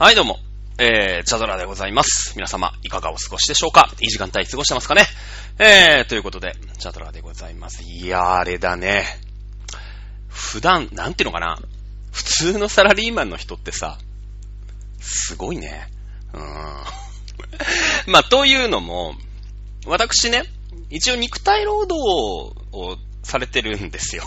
はい、どうも。えー、チャドラでございます。皆様、いかがお過ごしでしょうか？いい時間帯過ごしてますかね？えー、ということで、チャドラでございます。いやー、あれだね。普段、なんていうのかな？普通のサラリーマンの人ってさ、すごいね。うーん。まあ、というのも、私ね、一応肉体労働をされてるんですよ。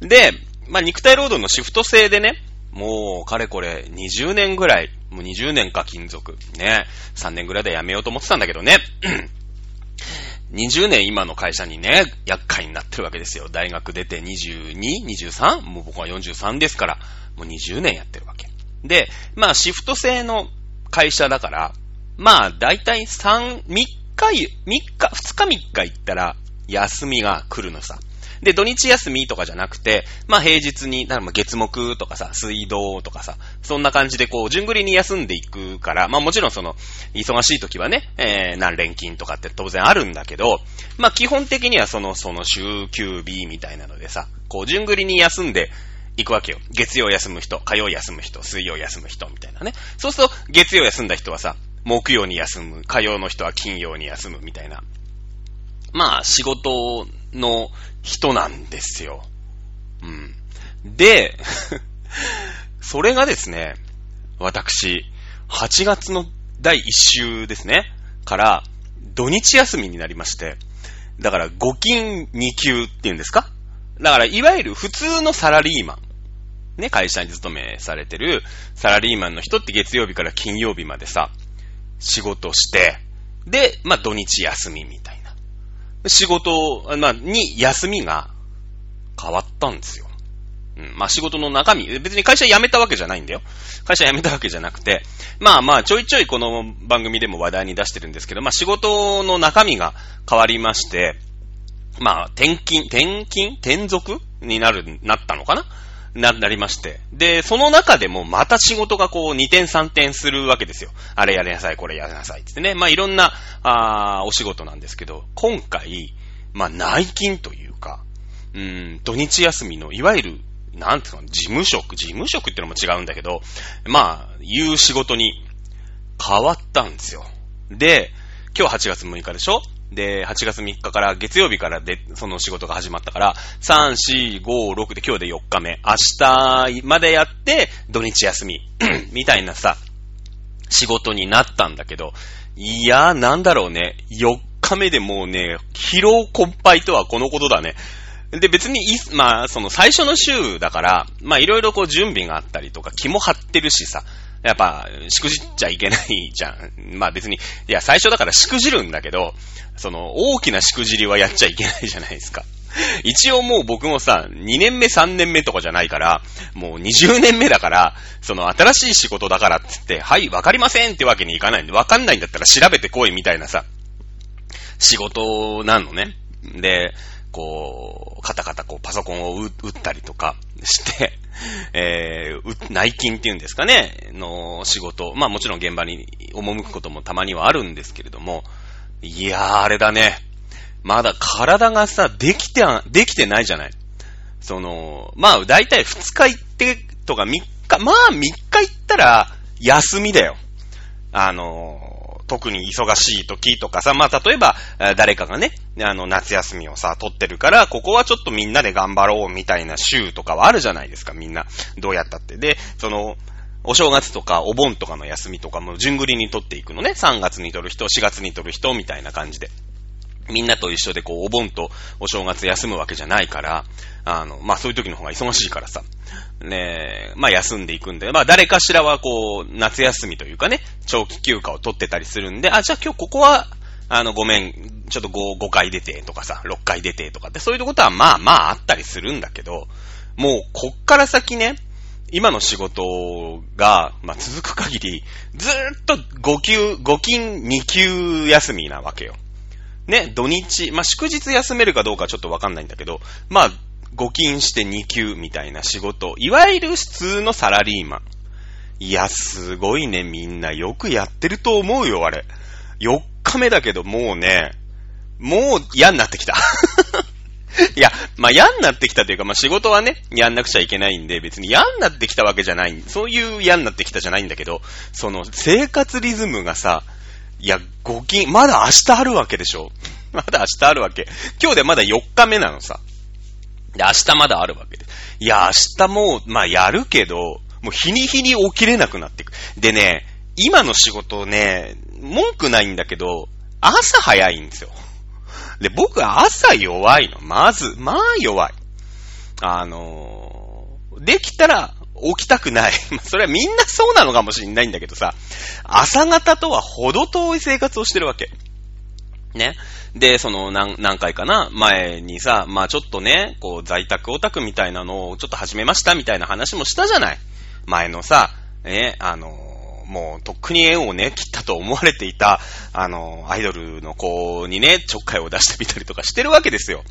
で、まあ、肉体労働のシフト制でね、もう、かれこれ、20年ぐらい、もう20年か金属。ね。3年ぐらいで辞めようと思ってたんだけどね。20年今の会社にね、厄介になってるわけですよ。大学出て 22?23? もう僕は43ですから、もう20年やってるわけ。で、まあ、シフト制の会社だから、まあ、だいたい3、3日、3日、2日3日行ったら、休みが来るのさ。で、土日休みとかじゃなくて、まあ平日に、だからまあ月木とかさ、水道とかさ、そんな感じでこう、順繰りに休んでいくから、まあもちろんその、忙しい時はね、えー、何連勤とかって当然あるんだけど、まあ基本的にはその、その週休日みたいなのでさ、こう、順繰りに休んで、行くわけよ。月曜休む人、火曜休む人、水曜休む人みたいなね。そうすると、月曜休んだ人はさ、木曜に休む、火曜の人は金曜に休むみたいな。まあ、仕事の人なんですよ。うん。で、それがですね、私、8月の第1週ですね、から、土日休みになりまして、だから、5勤2休っていうんですか？だから、いわゆる普通のサラリーマン。ね、会社に勤めされてるサラリーマンの人って月曜日から金曜日までさ、仕事して、で、まあ土日休みみたいな。仕事、まあ、に休みが変わったんですよ。うん、まあ仕事の中身、別に会社辞めたわけじゃないんだよ。会社辞めたわけじゃなくて、まあまあちょいちょいこの番組でも話題に出してるんですけど、まあ仕事の中身が変わりまして、まあ転勤、転勤？転属？になる、なったのかな？な、なりまして。で、その中でもまた仕事がこう2点3点するわけですよ。あれやりなさい、これやりなさいってね。まあいろんな、あお仕事なんですけど、今回、まあ内勤というか、うん、土日休みの、いわゆる、なんていうの、事務職、事務職ってのも違うんだけど、まあ、いう仕事に変わったんですよ。で、今日8月6日でしょ？で、8月3日から月曜日からで、その仕事が始まったから、3、4、5、6で今日で4日目。明日までやって、土日休み。みたいなさ、仕事になったんだけど、いや、なんだろうね。4日目でもうね、疲労困憊とはこのことだね。で、別にい、まあ、その最初の週だから、まあ、いろいろこう準備があったりとか、気も張ってるしさ、やっぱ、しくじっちゃいけないじゃん。まあ別に、いや、最初だからしくじるんだけど、その、大きなしくじりはやっちゃいけないじゃないですか。一応もう僕もさ、2年目3年目とかじゃないから、もう20年目だから、その新しい仕事だからって言って、はい、わかりませんってわけにいかないんで、わかんないんだったら調べてこいみたいなさ、仕事なのね。で、こう、カタカタこうパソコンを打ったりとかして、えー、内勤っていうんですかね、の仕事。まあもちろん現場に赴くこともたまにはあるんですけれども、いやー、あれだね。まだ体がさ、できて、できてないじゃない。その、まあ大体2日行ってとか3日、まあ3日行ったら休みだよ。あの、特に忙しい時とかさ、まあ、例えば、誰かがね、あの、夏休みをさ、取ってるから、ここはちょっとみんなで頑張ろうみたいな週とかはあるじゃないですか、みんな。どうやったって。で、その、お正月とかお盆とかの休みとかも順繰りに取っていくのね。3月に取る人、4月に取る人、みたいな感じで。みんなと一緒でこう、お盆とお正月休むわけじゃないから、あの、まあ、そういう時の方が忙しいからさ。ねえまあ、休んでいくんで、まあ、誰かしらはこう、夏休みというかね、長期休暇を取ってたりするんで、あ、じゃあ今日ここは、あの、ごめん、ちょっと 5, 5回出てとかさ、6回出てとかって、そういうことはまあまああったりするんだけど、もう、こっから先ね、今の仕事が、まあ、続く限り、ずーっと5休、5勤2休休みなわけよ。ね、土日、まあ、祝日休めるかどうかちょっとわかんないんだけど、まあ、5勤して2休みたいな仕事、いわゆる普通のサラリーマン。いや、すごいね、みんなよくやってると思うよ、あれ。4日目だけど、もうね、もう嫌になってきた。いや、まあ、嫌になってきたというか、まあ、仕事はね、やんなくちゃいけないんで、別に嫌になってきたわけじゃない、そういう嫌になってきたじゃないんだけど、その、生活リズムがさ、いや、ごきまだ明日あるわけでしょ まだ明日あるわけ。今日でまだ4日目なのさ。で、明日まだあるわけで。いや、明日もう、まあ、やるけど、もう日に日に起きれなくなっていく。でね、今の仕事ね、文句ないんだけど、朝早いんですよ。で、僕は朝弱いの。まず、まあ弱い。あのー、できたら起きたくない。それはみんなそうなのかもしんないんだけどさ、朝方とは程遠い生活をしてるわけ。ね。で、その何、何回かな、前にさ、まあちょっとね、こう在宅オタクみたいなのをちょっと始めましたみたいな話もしたじゃない。前のさ、ね、あのもうとっくに縁をね、切ったと思われていた、あの、アイドルの子にね、ちょっかいを出してみたりとかしてるわけですよ。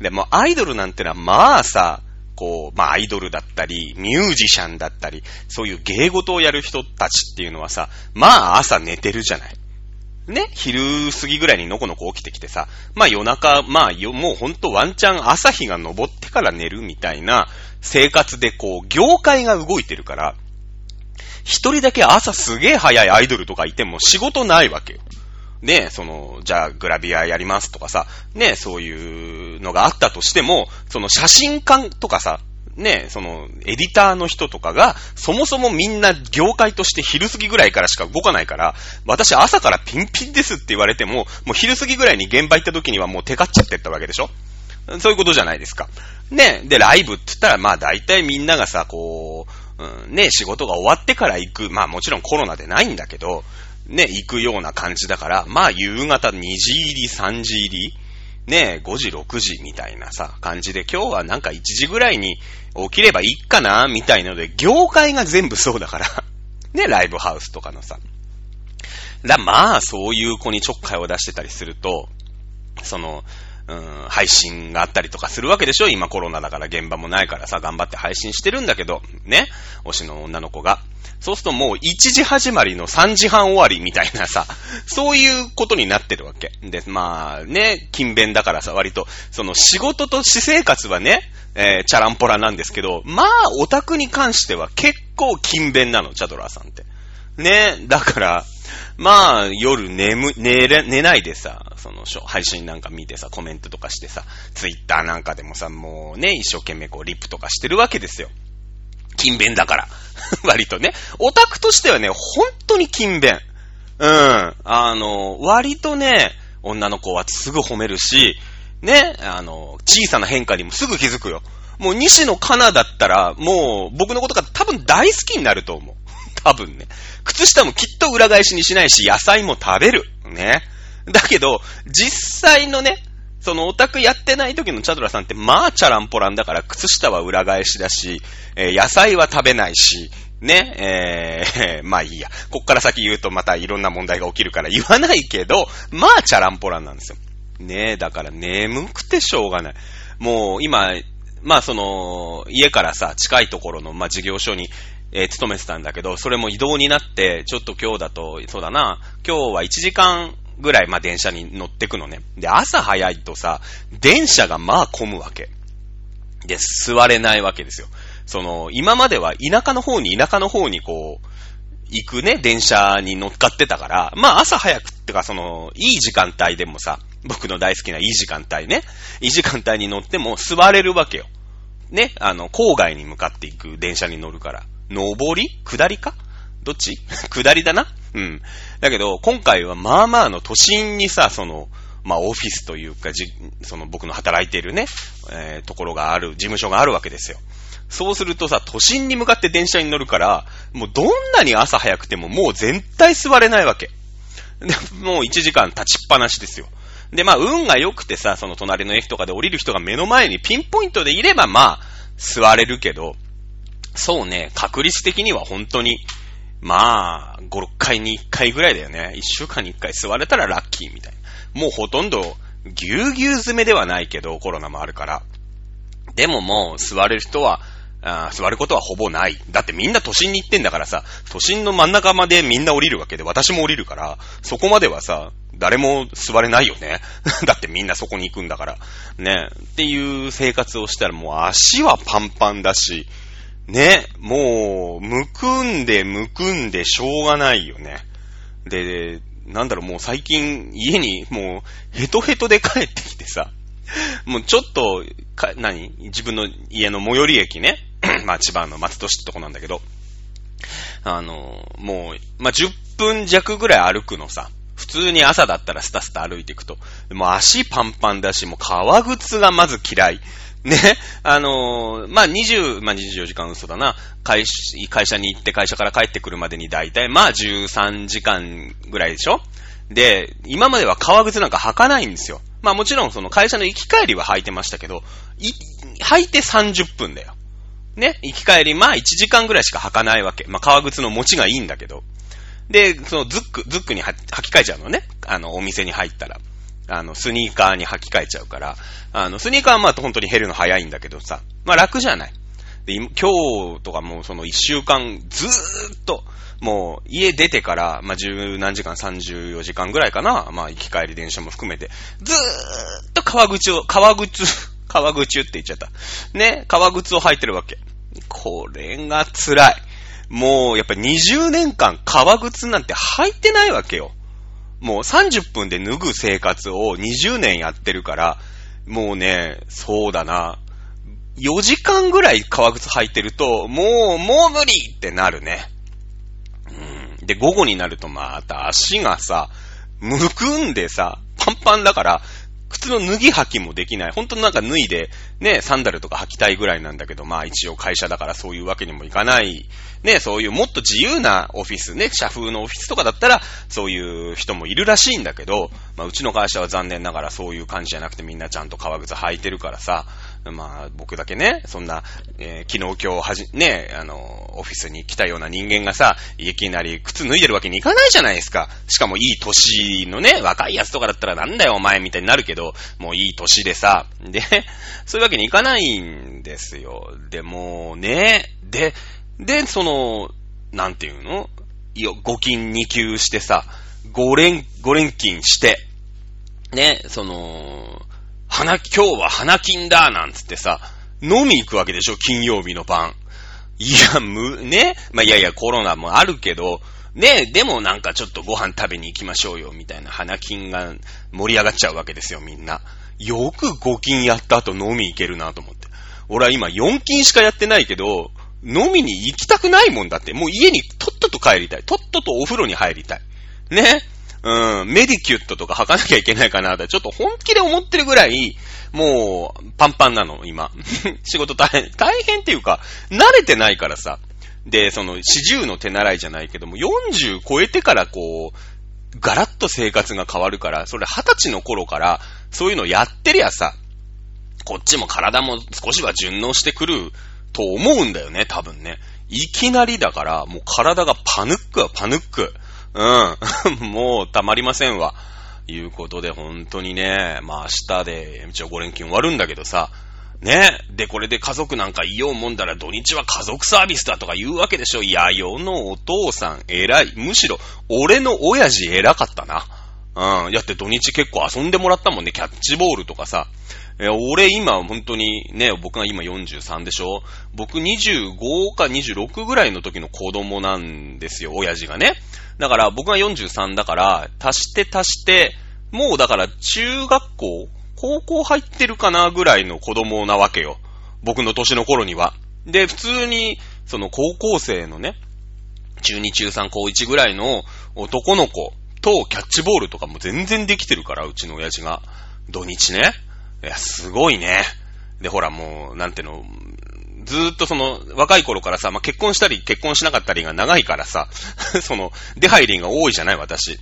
で、もアイドルなんてのは、まあさ、こう、まあアイドルだったり、ミュージシャンだったり、そういう芸事をやる人たちっていうのはさ、まあ朝寝てるじゃない。ね、昼過ぎぐらいにのこのこ起きてきてさ、まあ夜中、まあよ、もうほんとワンチャン朝日が昇ってから寝るみたいな生活でこう、業界が動いてるから、一人だけ朝すげえ早いアイドルとかいても仕事ないわけよ。ねその、じゃあグラビアやりますとかさ、ねそういうのがあったとしても、その写真館とかさ、ね、その、エディターの人とかが、そもそもみんな業界として昼過ぎぐらいからしか動かないから、私朝からピンピンですって言われても、もう昼過ぎぐらいに現場行った時にはもうテカっちゃってったわけでしょ？そういうことじゃないですか。ね、で、ライブって言ったら、まあ大体みんながさ、こう、うん、ね、仕事が終わってから行く、まあもちろんコロナでないんだけど、ね、行くような感じだから、まあ夕方2時入り、3時入り、ね、5時、6時みたいなさ、感じで、今日はなんか1時ぐらいに起きればいいかな、みたいので、業界が全部そうだから ね、ライブハウスとかのさ。だ、まあ、そういう子にちょっかいを出してたりすると、その、うん、配信があったりとかするわけでしょ今コロナだから現場もないからさ、頑張って配信してるんだけど、ね推しの女の子が。そうするともう1時始まりの3時半終わりみたいなさ、そういうことになってるわけ。で、まあね、勤勉だからさ、割と、その仕事と私生活はね、えー、チャランポラなんですけど、まあ、オタクに関しては結構勤勉なの、チャドラーさんって。ね、だから、まあ、夜眠、寝れ、寝ないでさ、その、配信なんか見てさ、コメントとかしてさ、ツイッターなんかでもさ、もうね、一生懸命こう、リップとかしてるわけですよ。勤勉だから。割とね。オタクとしてはね、本当に勤勉。うん。あの、割とね、女の子はすぐ褒めるし、ね、あの、小さな変化にもすぐ気づくよ。もう西野カナだったら、もう僕のことが多分大好きになると思う。多分ね。靴下もきっと裏返しにしないし、野菜も食べる。ね。だけど、実際のね、そのオタクやってない時のチャドラさんって、まあチャランポランだから、靴下は裏返しだし、えー、野菜は食べないし、ね、えー、まあいいや。こっから先言うとまたいろんな問題が起きるから言わないけど、まあチャランポランなんですよ。ねえだから眠くてしょうがない。もう今、まあその、家からさ、近いところの、まあ事業所に、えー、勤めてたんだけど、それも移動になって、ちょっと今日だと、そうだな、今日は1時間ぐらい、まあ、電車に乗ってくのね。で、朝早いとさ、電車がまあ混むわけ。で、座れないわけですよ。その、今までは田舎の方に田舎の方にこう、行くね、電車に乗っかってたから、まあ朝早くってかその、いい時間帯でもさ、僕の大好きないい時間帯ね、いい時間帯に乗っても座れるわけよ。ね、あの、郊外に向かっていく電車に乗るから。上り？下りか？どっち？下りだな？うん。だけど、今回はまあまあの都心にさ、その、まあオフィスというか、じ、その僕の働いているね、えー、ところがある、事務所があるわけですよ。そうするとさ、都心に向かって電車に乗るから、もうどんなに朝早くてももう絶対座れないわけ。で、もう1時間立ちっぱなしですよ。で、まあ運が良くてさ、その隣の駅とかで降りる人が目の前にピンポイントでいればまあ、座れるけど、そうね、確率的には本当に、まあ、5、6回に1回ぐらいだよね。1週間に1回座れたらラッキーみたいな。もうほとんど、ぎゅうぎゅう詰めではないけど、コロナもあるから。でももう、座れる人は、あ座ることはほぼない。だってみんな都心に行ってんだからさ、都心の真ん中までみんな降りるわけで、私も降りるから、そこまではさ、誰も座れないよね。だってみんなそこに行くんだから。ね。っていう生活をしたらもう足はパンパンだし、ね。もう、むくんでむくんでしょうがないよね。で、なんだろう、もう最近家にもうヘトヘトで帰ってきてさ、もうちょっと、か、何？自分の家の最寄り駅ね。まあ千葉の松戸市ってとこなんだけど、あの、もう、まあ10分弱ぐらい歩くのさ。普通に朝だったらスタスタ歩いていくと。もう足パンパンだし、もう革靴がまず嫌い。ね。あのー、まあ、20、まあ、24時間嘘だな。会会社に行って会社から帰ってくるまでに大体、まあ、13時間ぐらいでしょ？で、今までは革靴なんか履かないんですよ。まあもちろんその会社の行き帰りは履いてましたけど、い履いて30分だよ。ね、行き帰り、まあ1時間ぐらいしか履かないわけ。まあ革靴の持ちがいいんだけど。で、そのズック、ズックに履き替えちゃうのね。あの、お店に入ったら。あの、スニーカーに履き替えちゃうから。あの、スニーカーはまあ本当に減るの早いんだけどさ。まあ楽じゃない。で、今日とかもうその1週間ずーっと、もう家出てから、まあ、十何時間、34時間ぐらいかな。まあ、行き帰り電車も含めて、ずーっと革靴を、革靴、革靴って言っちゃった。ね、革靴を履いてるわけ。これが辛い。もう、やっぱ20年間革靴なんて履いてないわけよ。もう30分で脱ぐ生活を20年やってるから、もうね、そうだな。4時間ぐらい革靴履いてると、もう、もう無理ってなるね。うん。で、午後になるとまた足がさ、むくんでさ、パンパンだから、靴の脱ぎ履きもできない。本当なんか脱いで、ね、サンダルとか履きたいぐらいなんだけど、まあ一応会社だからそういうわけにもいかない。ね、そういうもっと自由なオフィスね、社風のオフィスとかだったら、そういう人もいるらしいんだけど、まあうちの会社は残念ながらそういう感じじゃなくてみんなちゃんと革靴履いてるからさ、まあ、僕だけね、そんな、えー、昨日今日はじ、ね、あの、オフィスに来たような人間がさ、いきなり靴脱いでるわけにいかないじゃないですか。しかもいい年のね、若いやつとかだったらなんだよお前みたいになるけど、もういい年でさ、で、そういうわけにいかないんですよ。で、もね、で、で、その、なんていうの？いよ、5金2級してさ、5連、5連勤して、ね、その、花、今日は花金だなんつってさ、飲み行くわけでしょ金曜日の晩。いや、む、ね？まあ、いやいや、コロナもあるけど、ね、でもなんかちょっとご飯食べに行きましょうよ、みたいな花金が盛り上がっちゃうわけですよ、みんな。よく5金やった後飲み行けるなと思って。俺は今4金しかやってないけど、飲みに行きたくないもんだって。もう家にとっとと帰りたい。とっととお風呂に入りたい。ね？うん、メディキュットとか履かなきゃいけないかなって、ちょっと本気で思ってるぐらい、もう、パンパンなの、今。仕事大変、大変っていうか、慣れてないからさ。で、その、四十の手習いじゃないけども、40超えてからこう、ガラッと生活が変わるから、それ二十歳の頃から、そういうのやってりゃさ、こっちも体も少しは順応してくると思うんだよね、多分ね。いきなりだから、もう体がパヌックはパヌック。うん。もうたまりませんわ。いうことで、本当にね、まあ明日で、一応5連勤終わるんだけどさ、ね。で、これで家族なんか言おうもんだら土日は家族サービスだとか言うわけでしょ。いや、世のお父さん偉い。むしろ、俺の親父偉かったな。うん。やって土日結構遊んでもらったもんね。キャッチボールとかさ。え俺今本当にね、僕が今43でしょ？僕25か26ぐらいの時の子供なんですよ、親父がね。だから僕が43だから、足して足して、もうだから中学校高校入ってるかなぐらいの子供なわけよ。僕の年の頃には。で、普通に、その高校生のね、中2中3高1ぐらいの男の子とキャッチボールとかも全然できてるから、うちの親父が。土日ね。いや、すごいね。で、ほらもう、なんていうの、ずーっとその、若い頃からさ、まあ、結婚したり結婚しなかったりが長いからさ、その、出入りが多いじゃない、私。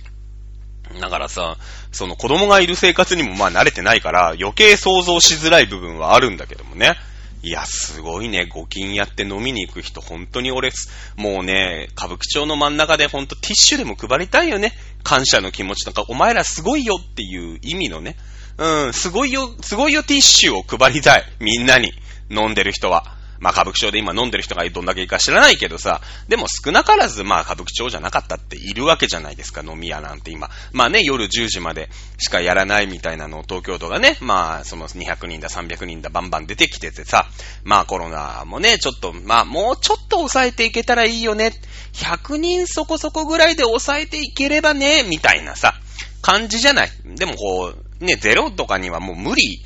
だからさ、その子供がいる生活にもまあ慣れてないから、余計想像しづらい部分はあるんだけどもね。いや、すごいね。ご金やって飲みに行く人、本当に俺、もうね、歌舞伎町の真ん中で本当ティッシュでも配りたいよね。感謝の気持ちとか、お前らすごいよっていう意味のね。うん、すごいよ、すごいよティッシュを配りたい。みんなに。飲んでる人は。まあ歌舞伎町で今飲んでる人がどんだけいるか知らないけどさ、でも少なからずまあ歌舞伎町じゃなかったっているわけじゃないですか、飲み屋なんて今。まあね、夜10時までしかやらないみたいなのを東京都がね、まあその200人だ300人だバンバン出てきててさ、まあコロナもね、ちょっと、まあもうちょっと抑えていけたらいいよね。100人そこそこぐらいで抑えていければね、みたいなさ、感じじゃない？でもこう、ね、ゼロとかにはもう無理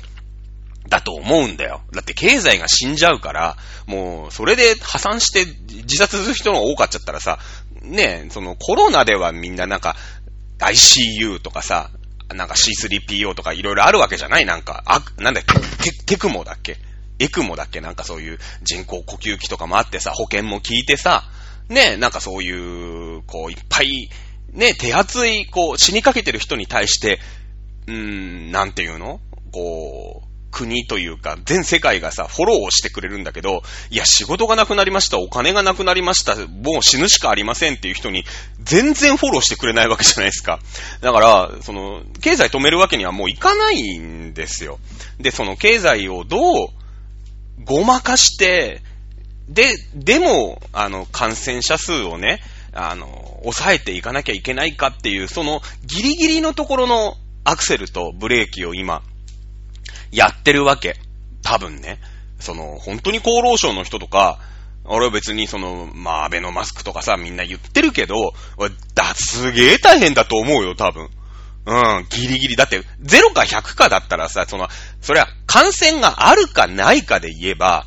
だと思うんだよ。だって経済が死んじゃうから、もう、それで破産して自殺する人が多かっちゃったらさ、ね、そのコロナではみんななんか、ICU とかさ、なんか C3PO とかいろいろあるわけじゃない？なんか、あ、なんだっけ、テテクモだっけ？エクモだっけ？なんかそういう人工呼吸器とかもあってさ、保険も効いてさ、ね、なんかそういう、こう、いっぱい、ね、手厚い、こう、死にかけてる人に対して、うーん、なんていうの？こう、国というか、全世界がさ、フォローをしてくれるんだけど、いや、仕事がなくなりました、お金がなくなりました、もう死ぬしかありませんっていう人に、全然フォローしてくれないわけじゃないですか。だから、その、経済止めるわけにはもういかないんですよ。で、その経済をどう、ごまかして、で、でも、あの、感染者数をね、あの、抑えていかなきゃいけないかっていう、その、ギリギリのところのアクセルとブレーキを今、やってるわけ。多分ね。その、本当に厚労省の人とか、俺は別にその、まあ、アベノマスクとかさ、みんな言ってるけど、だ、すげえ大変だと思うよ、多分。うん、ギリギリ。だって、0か100かだったらさ、その、それは感染があるかないかで言えば、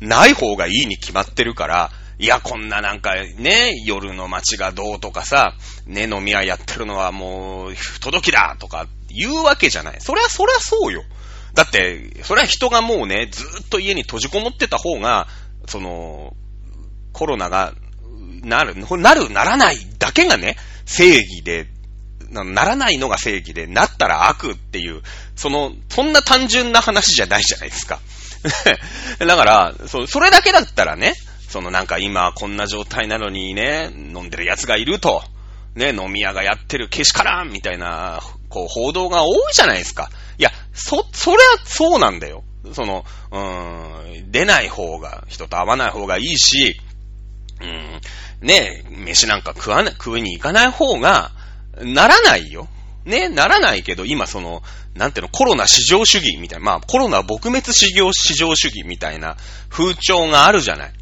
ない方がいいに決まってるから、いや、こんななんかね、夜の街がどうとかさ、ね、飲み屋やってるのはもう、不届きだとか言うわけじゃない。そりゃ、そりゃそうよ。だって、それは人がもうね、ずっと家に閉じこもってた方が、その、コロナが、なる、なる、ならないだけがね、正義で、ならないのが正義で、なったら悪っていう、その、そんな単純な話じゃないじゃないですか。だから、そ、それだけだったらね、そのなんか今こんな状態なのにね、飲んでる奴がいると、ね、飲み屋がやってるけしからんみたいな、こう報道が多いじゃないですか。いや、そ、そりゃそうなんだよ。その、うーん、出ない方が、人と会わない方がいいし、うん、ね、飯なんか食わな、食いに行かない方が、ならないよ。ね、ならないけど、今その、なんていうの、コロナ至上主義みたいな、まあ、コロナ撲滅至上至上主義みたいな風潮があるじゃない。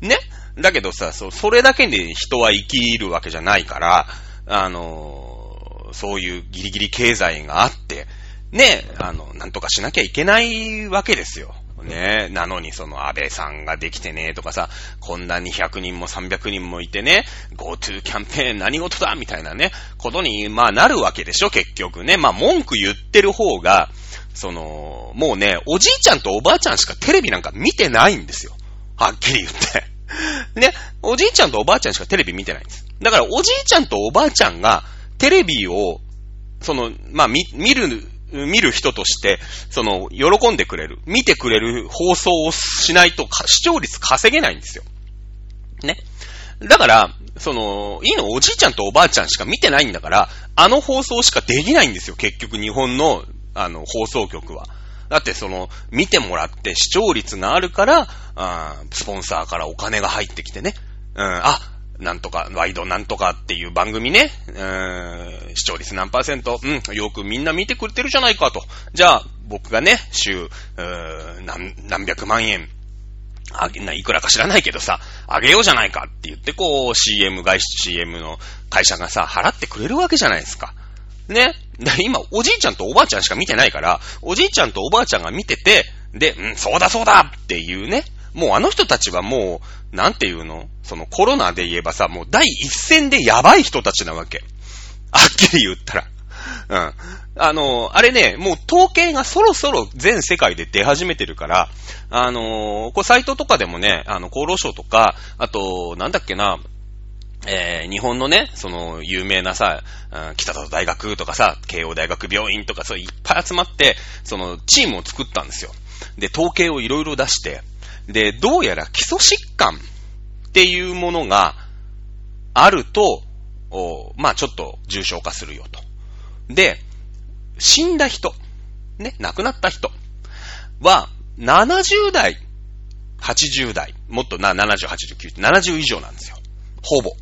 ねだけどさ、そ、それだけで人は生きるわけじゃないから、あのー、そういうギリギリ経済があって、ね、あの、なんとかしなきゃいけないわけですよ。ね。なのに、その、安倍さんができてね、とかさ、こんな200人も300人もいてね、GoTo キャンペーン何事だみたいなね、ことに、まあなるわけでしょ、結局ね。まあ文句言ってる方が、その、もうね、おじいちゃんとおばあちゃんしかテレビなんか見てないんですよ。はっきり言って。ね、おじいちゃんとおばあちゃんしかテレビ見てないんです。だから、おじいちゃんとおばあちゃんが、テレビを、その、まあ、見、見る見る人として、その、喜んでくれる、見てくれる放送をしないと視聴率稼げないんですよ。ね。だから、その、いいのおじいちゃんとおばあちゃんしか見てないんだから、あの放送しかできないんですよ、結局日本の、あの、放送局は。だってその、見てもらって視聴率があるから、あスポンサーからお金が入ってきてね。うん、あ、なんとか、ワイドなんとかっていう番組ね、うん、視聴率何パーセント、うん、よくみんな見てくれてるじゃないかと。じゃあ、僕がね、週、うー何、何百万円、あげな、いくらか知らないけどさ、あげようじゃないかって言って、こう、CM、外出 CM の会社がさ、払ってくれるわけじゃないですか。ね。今、おじいちゃんとおばあちゃんしか見てないから、おじいちゃんとおばあちゃんが見てて、で、うん、そうだそうだっていうね。もうあの人たちはもう、なんていうの？そのコロナで言えばさ、もう第一線でやばい人たちなわけ。はっきり言ったら。うん。あの、あれね、もう統計がそろそろ全世界で出始めてるから、あのこうサイトとかでもね、あの、厚労省とか、あと、なんだっけな、えー、日本のね、その、有名なさ、北里大学とかさ、慶応大学病院とか、そういっぱい集まって、その、チームを作ったんですよ。で、統計をいろいろ出して、で、どうやら基礎疾患っていうものがあると、まあちょっと重症化するよと。で、死んだ人、ね、亡くなった人は70代80代、もっとな、70、89、70以上なんですよ。ほぼ。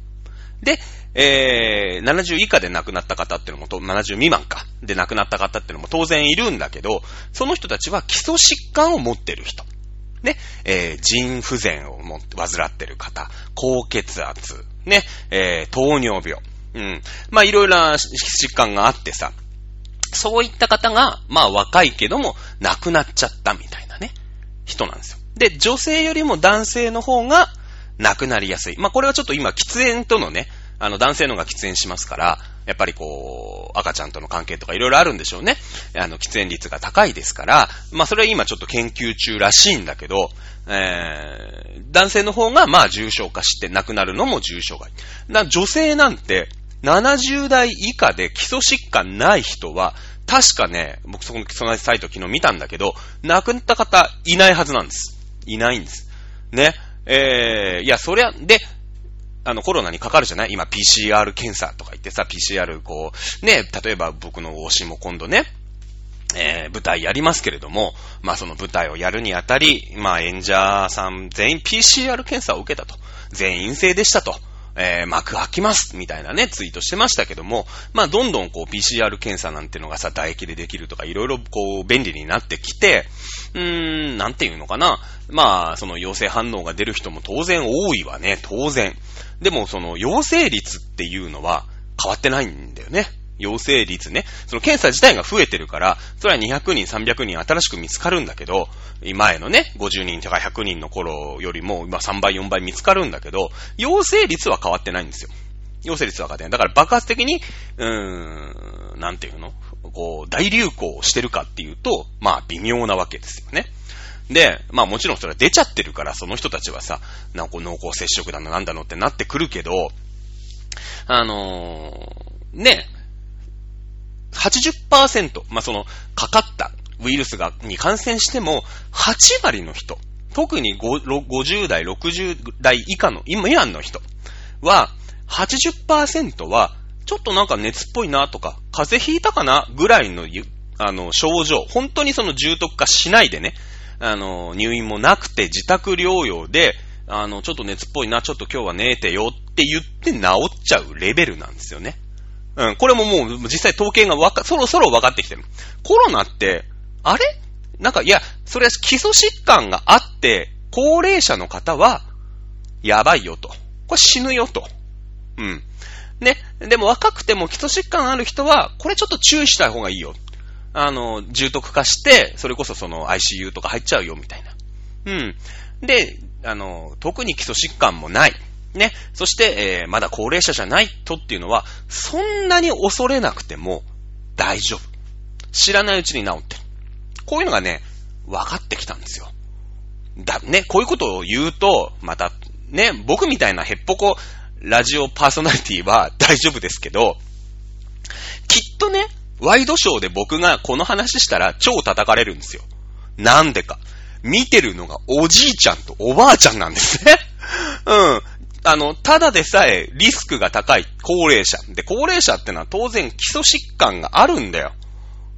で、えー、70以下で亡くなった方っていうのも、70未満か、で亡くなった方っていうのも当然いるんだけど、その人たちは基礎疾患を持ってる人。ね、えー、腎不全をも、患ってる方、高血圧、ね、えー、糖尿病。うん。まあ、いろいろな疾患があってさ、そういった方が、まあ、若いけども、亡くなっちゃったみたいなね、人なんですよ。で、女性よりも男性の方が亡くなりやすい。まあ、これはちょっと今、喫煙とのね、あの、男性のが喫煙しますから、やっぱりこう、赤ちゃんとの関係とかいろいろあるんでしょうね。あの、喫煙率が高いですから、まあ、それは今ちょっと研究中らしいんだけど、えー、男性の方がま重症化して亡くなるのも重症がいい。だ女性なんて、70代以下で基礎疾患ない人は、確かね、僕そこの基礎サイト昨日見たんだけど、亡くなった方いないはずなんです。いないんです。ね。えー、いや、そりゃ、で、あの、コロナにかかるじゃない？今 PCR 検査とか言ってさ、PCR こう、ね、例えば僕の推しも今度ね、えー、舞台やりますけれども、まあその舞台をやるにあたり、まあ演者さん全員 PCR 検査を受けたと。全員陰性でしたと。えー、幕開きます、みたいなね、ツイートしてましたけども、まあ、どんどんこう、PCR 検査なんてのがさ、唾液でできるとか、いろいろこう、便利になってきて、うーん、なんていうのかな。まあ、その陽性反応が出る人も当然多いわね、当然。でも、その、陽性率っていうのは変わってないんだよね。陽性率ね。その検査自体が増えてるから、それは200人、300人新しく見つかるんだけど、前のね、50人とか100人の頃よりも、今3倍、4倍見つかるんだけど、陽性率は変わってないんですよ。陽性率は変わってない。だから爆発的に、うーん、なんていうの？こう、大流行してるかっていうと、まあ、微妙なわけですよね。で、まあもちろんそれは出ちゃってるから、その人たちはさ、なんか濃厚接触だのなんだのってなってくるけど、あのー、ね、80%、まあ、その、かかったウイルスが、に感染しても、8割の人、特に50代、60代以下の、今、イランの人は、80%は、ちょっとなんか熱っぽいなとか、風邪ひいたかなぐらいの、あの、症状、本当にその重篤化しないでね、あの、入院もなくて自宅療養で、あの、ちょっと熱っぽいな、ちょっと今日は寝てよって言って治っちゃうレベルなんですよね。うん、これももう実際統計がわか、そろそろ分かってきてる。コロナって、あれ？なんか、いや、それは基礎疾患があって、高齢者の方は、やばいよと。これ死ぬよと。うん。ね。でも若くても基礎疾患ある人は、これちょっと注意した方がいいよ。あの、重篤化して、それこそその ICU とか入っちゃうよ、みたいな。うん。で、あの、特に基礎疾患もない。ね。そして、えー、まだ高齢者じゃないとっていうのは、そんなに恐れなくても大丈夫。知らないうちに治ってる。こういうのがね、分かってきたんですよ。だ、ね、こういうことを言うと、また、ね、僕みたいなヘッポコラジオパーソナリティは大丈夫ですけど、きっとね、ワイドショーで僕がこの話したら超叩かれるんですよ。なんでか。見てるのがおじいちゃんとおばあちゃんなんですね。うん。あの、ただでさえリスクが高い高齢者。で、高齢者ってのは当然基礎疾患があるんだよ。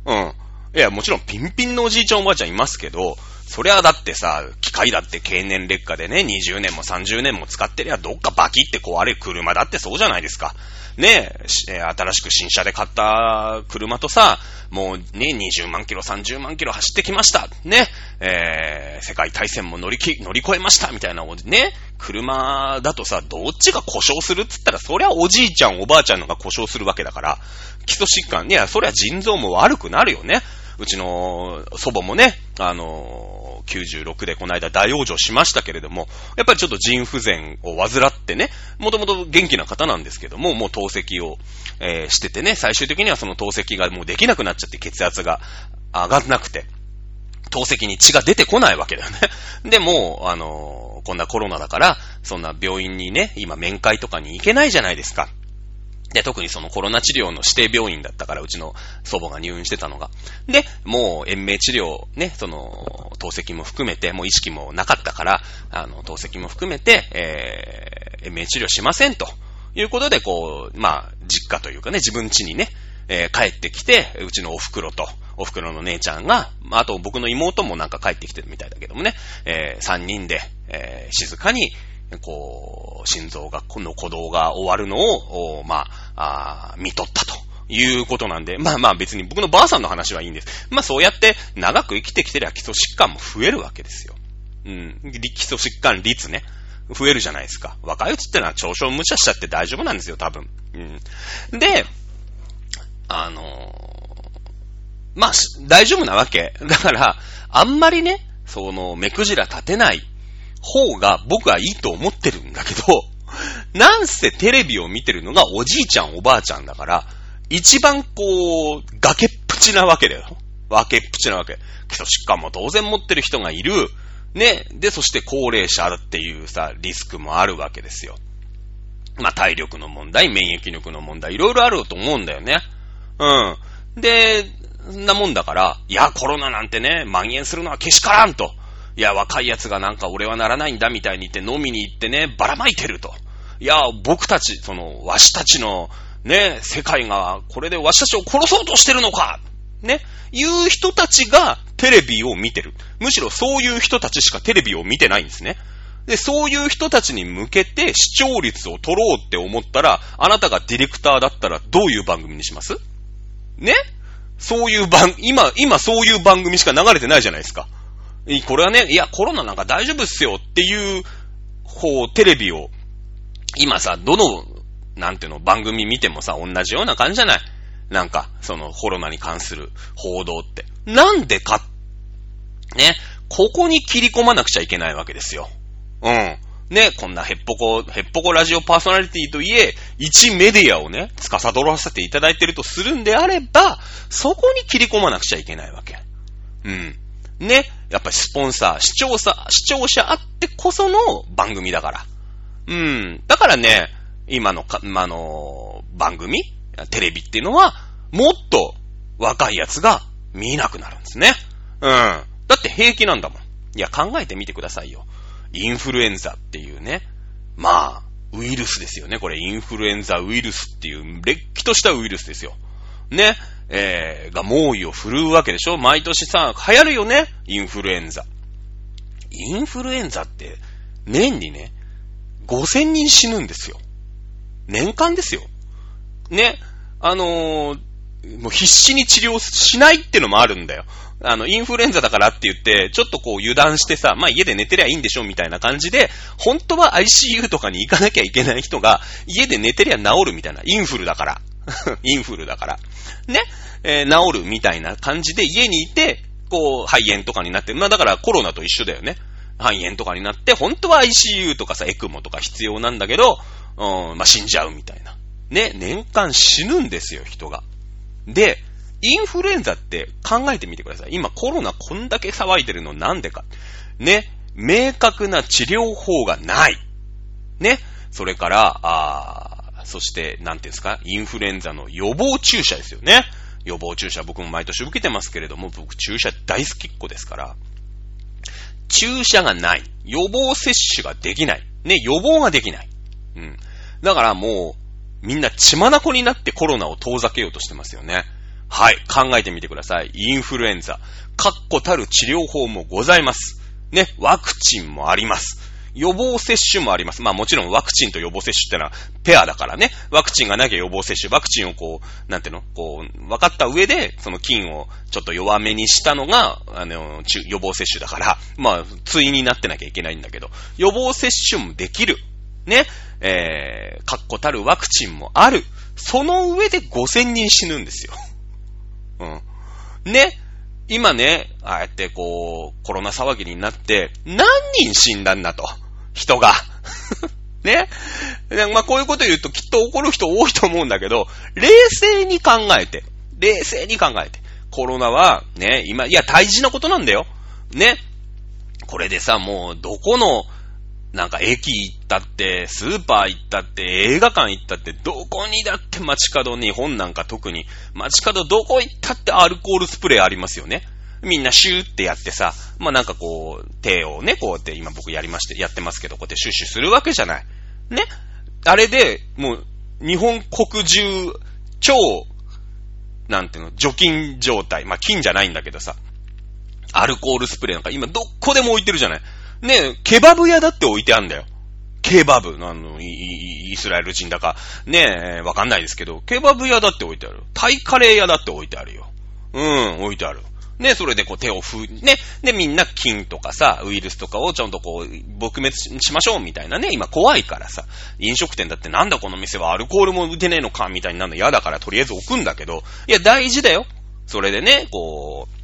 うん。いや、もちろんピンピンのおじいちゃんおばあちゃんいますけど、そりゃだってさ、機械だって経年劣化でね、20年も30年も使ってりゃどっかバキって壊れる車だってそうじゃないですか。ねえ、新しく新車で買った車とさ、もうね、20万キロ、30万キロ走ってきました。ね、えー、世界大戦も乗りき、乗り越えました。みたいな、ね、車だとさ、どっちが故障するっつったら、そりゃおじいちゃん、おばあちゃんのが故障するわけだから、基礎疾患、いや、そりゃ腎臓も悪くなるよね。うちの祖母もね、あの96でこの間大往生しましたけれども、やっぱりちょっと腎不全を患ってね、もともと元気な方なんですけども、もう透析を、えー、しててね、最終的にはその透析がもうできなくなっちゃって血圧が上がんなくて、透析に血が出てこないわけだよね。で、も、あのこんなコロナだから、そんな病院にね、今面会とかに行けないじゃないですか。で、特にそのコロナ治療の指定病院だったから、うちの祖母が入院してたのが。で、もう延命治療、ね、その、透析も含めて、もう意識もなかったから、あの、透析も含めて、えー、延命治療しませんと。いうことで、こう、まあ、実家というかね、自分家にね、えー、帰ってきて、うちのお袋と、お袋の姉ちゃんが、あと僕の妹もなんか帰ってきてるみたいだけどもね、えー、3人で、えー、静かに、こう、心臓が、この鼓動が終わるのを、まあ、あ見とったと。いうことなんで、まあまあ別に僕のばあさんの話はいいんです。まあそうやって長く生きてきてりゃ基礎疾患も増えるわけですよ。うん。基礎疾患率ね。増えるじゃないですか。若いうちってのは長所無茶しちゃって大丈夫なんですよ、多分。うん。で、あのー、まあ、大丈夫なわけ。だから、あんまりね、その、目くじら立てない方が僕はいいと思ってるんだけど、なんせテレビを見てるのがおじいちゃんおばあちゃんだから、一番こう、崖っぷちなわけだよ。崖っぷちなわけ。基礎疾患も当然持ってる人がいる。ね。で、そして高齢者っていうさ、リスクもあるわけですよ。まあ、体力の問題、免疫力の問題、いろいろあると思うんだよね。うん。で、そんなもんだから、いや、コロナなんてね、蔓延するのはけしからんと。いや、若い奴がなんか俺はならないんだみたいに言って飲みに行ってね、ばらまいてると。いや、僕たち、その、わしたちのね、世界がこれでわしたちを殺そうとしてるのかね、いう人たちがテレビを見てる。むしろそういう人たちしかテレビを見てないんですね。で、そういう人たちに向けて視聴率を取ろうって思ったら、あなたがディレクターだったらどういう番組にします？ね？そういう番、今、今そういう番組しか流れてないじゃないですか。これはね、いや、コロナなんか大丈夫っすよっていう、こう、テレビを、今さ、どのなんていうの、番組見てもさ、同じような感じじゃない？なんか、そのコロナに関する報道って。なんでか、ね、ここに切り込まなくちゃいけないわけですよ。うん。ね、こんなヘッポコ、ヘッポコラジオパーソナリティといえ、一メディアをね、司らせていただいてるとするんであれば、そこに切り込まなくちゃいけないわけ。うん。ね、やっぱりスポンサー、視聴者、視聴者あってこその番組だから。うん。だからね、今のか、あの、番組テレビっていうのは、もっと若いやつが見なくなるんですね。うん。だって平気なんだもん。いや、考えてみてくださいよ。インフルエンザっていうね。まあ、ウイルスですよね。これ、インフルエンザウイルスっていう、れっきとしたウイルスですよ。ね。えー、が猛威を振るうわけでしょ毎年さ、流行るよねインフルエンザ。インフルエンザって、年にね、5000人死ぬんですよ。年間ですよ。ね。あのー、もう必死に治療しないってのもあるんだよ。あの、インフルエンザだからって言って、ちょっとこう油断してさ、まあ家で寝てりゃいいんでしょみたいな感じで、本当は ICU とかに行かなきゃいけない人が、家で寝てりゃ治るみたいな。インフルだから。インフルだから。ね。えー、治るみたいな感じで家にいて、こう、肺炎とかになって、まあだからコロナと一緒だよね。肺炎とかになって、本当は ICU とかさ、エクモとか必要なんだけど、うん、まあ、死んじゃうみたいな。ね、年間死ぬんですよ、人が。で、インフルエンザって考えてみてください。今コロナこんだけ騒いでるのなんでか。ね、明確な治療法がない。ね、それから、あそして、なんていうんですか、インフルエンザの予防注射ですよね。予防注射僕も毎年受けてますけれども、僕注射大好きっ子ですから。注射がない。予防接種ができない。ね、予防ができない。うん。だからもう、みんな血眼になってコロナを遠ざけようとしてますよね。はい。考えてみてください。インフルエンザ。確固たる治療法もございます。ね。ワクチンもあります。予防接種もあります。まあもちろんワクチンと予防接種ってのはペアだからね。ワクチンがなきゃ予防接種。ワクチンをこう、なんていうの？こう、分かった上で、その菌をちょっと弱めにしたのが、あの、予防接種だから、まあ、対になってなきゃいけないんだけど、予防接種もできる。ね。えー、確固たるワクチンもある。その上で5000人死ぬんですよ。うん。ね。今ね、ああやってこう、コロナ騒ぎになって、何人死んだんだと。人が。ね。まあこういうこと言うときっと怒る人多いと思うんだけど、冷静に考えて、冷静に考えて。コロナは、ね、今、いや、大事なことなんだよ。ね。これでさ、もう、どこの、なんか駅行ったって、スーパー行ったって、映画館行ったって、どこにだって街角、日本なんか特に、街角どこ行ったってアルコールスプレーありますよね。みんなシューってやってさ、まあ、なんかこう、手をね、こうやって今僕やりまして、やってますけど、こうやってシュッシュするわけじゃない。ね？あれで、もう、日本国中、超、なんていうの、除菌状態。まあ、菌じゃないんだけどさ。アルコールスプレーなんか今どこでも置いてるじゃない。ね、ケバブ屋だって置いてあんだよ。ケバブ。あの、イスラエル人だか、ね？え、わかんないですけど、ケバブ屋だって置いてある。タイカレー屋だって置いてあるよ。うん、置いてある。ね、それでこう手をふ、ね、でみんな菌とかさ、ウイルスとかをちゃんとこう、撲滅しましょうみたいなね、今怖いからさ、飲食店だってなんだこの店はアルコールも打てねえのかみたいになるの嫌だからとりあえず置くんだけど、いや大事だよ。それでね、こう、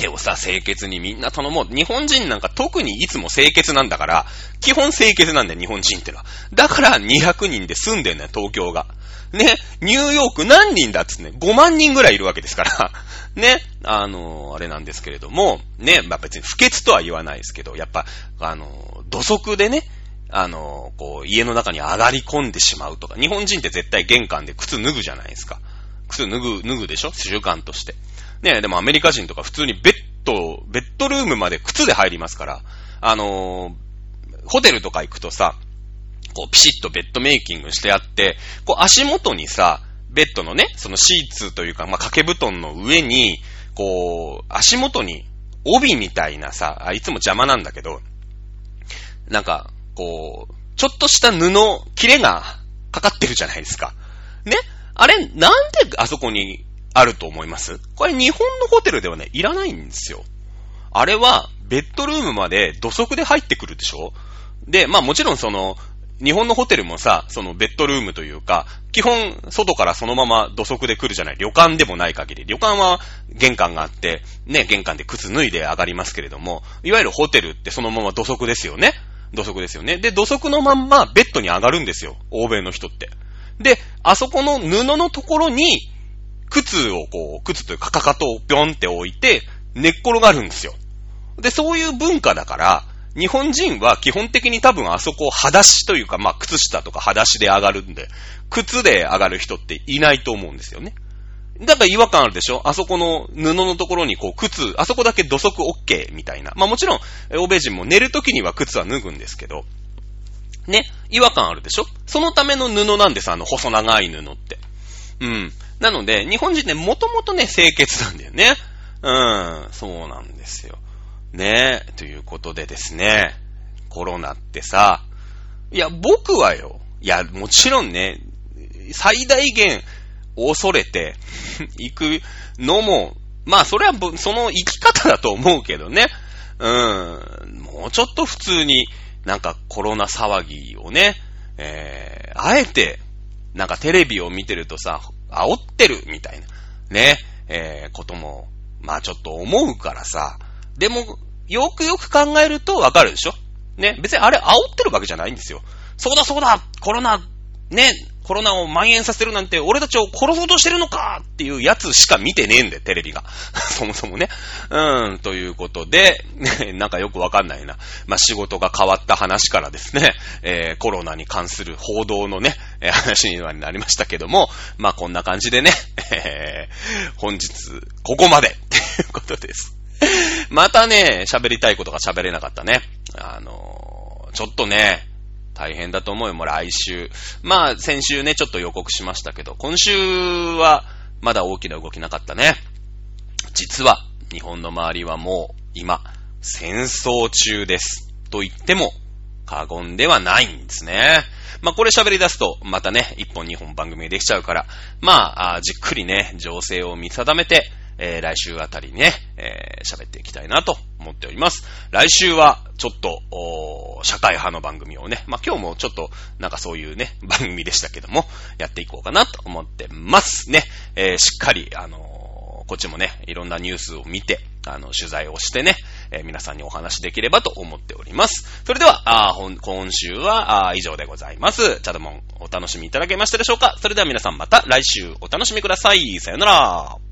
手をさ、清潔にみんな頼もう。日本人なんか特にいつも清潔なんだから、基本清潔なんだよ、日本人ってのは。だから200人で住んでんだよ、東京が。ね、ニューヨーク何人だっつってね、5万人ぐらいいるわけですから。ね、あの、あれなんですけれども、ね、まあ、別に不潔とは言わないですけど、やっぱ、あの、土足でね、あの、こう、家の中に上がり込んでしまうとか、日本人って絶対玄関で靴脱ぐじゃないですか。靴脱ぐ、脱ぐでしょ？習慣として。ね、でもアメリカ人とか普通にベッド、ベッドルームまで靴で入りますから、あのホテルとか行くとさ、こう、ピシッとベッドメイキングしてあって、こう、足元にさ、ベッドのね、そのシーツというか、まあ、掛け布団の上に、こう、足元に帯みたいなさ、あいつも邪魔なんだけど、なんか、こう、ちょっとした布、切れがかかってるじゃないですか。ね？あれ、なんであそこにあると思いますこれ日本のホテルではね、いらないんですよ。あれは、ベッドルームまで土足で入ってくるでしょ？で、まあもちろんその、日本のホテルもさ、そのベッドルームというか、基本、外からそのまま土足で来るじゃない？旅館でもない限り。旅館は玄関があって、ね、玄関で靴脱いで上がりますけれども、いわゆるホテルってそのまま土足ですよね。土足ですよね。で、土足のまんまベッドに上がるんですよ。欧米の人って。で、あそこの布のところに、靴をこう、靴というかかかとをぴょんって置いて、寝っ転がるんですよ。で、そういう文化だから、日本人は基本的に多分あそこを裸足というか、まあ、靴下とか裸足で上がるんで、靴で上がる人っていないと思うんですよね。だから違和感あるでしょ？あそこの布のところにこう靴、あそこだけ土足 OK みたいな。まあもちろん、欧米人も寝るときには靴は脱ぐんですけど、ね、違和感あるでしょ？そのための布なんです、あの細長い布って。うん。なので、日本人ね、もともとね、清潔なんだよね。うん、そうなんですよ。ねえ、ということでですね、コロナってさ、いや、僕はよ、いや、もちろんね、最大限恐れて 行くのも、まあ、それはその生き方だと思うけどね。うん、もうちょっと普通になんかコロナ騒ぎをね、えー、あえて、なんかテレビを見てるとさ、煽ってるみたいな、ね、えー、ことも、まあちょっと思うからさ、でも、よくよく考えるとわかるでしょ？ね。別にあれ煽ってるわけじゃないんですよ。そうだそうだ！コロナ、ね、コロナを蔓延させるなんて俺たちを殺そうとしてるのかっていうやつしか見てねえんだよ、テレビが。そもそもね。うん、ということで、ね、なんかよくわかんないな。まあ、仕事が変わった話からですね、えー、コロナに関する報道のね、え話にはなりましたけども、まあ、こんな感じでね、えー、本日、ここまで、っていうことです。またね、喋りたいことが喋れなかったね。あのー、ちょっとね、大変だと思うよ、もう来週。まあ、先週ね、ちょっと予告しましたけど、今週は、まだ大きな動きなかったね。実は、日本の周りはもう、今、戦争中です。と言っても、過言ではないんですね。まあ、これ喋り出すと、またね、一本二本番組できちゃうから、まあ、じっくりね、情勢を見定めて、えー、来週あたりね、えー、喋っていきたいなと思っております。来週は、ちょっと、お社会派の番組をね、まあ、今日もちょっと、なんかそういうね、番組でしたけども、やっていこうかなと思ってますね。えー、しっかり、あのこっちもね、いろんなニュースを見て、あの、取材をしてね、えー、皆さんにお話しできればと思っております。それでは、あ今週はあ以上でございます。チャドモン、お楽しみいただけましたでしょうか？それでは皆さんまた来週お楽しみください。さよなら。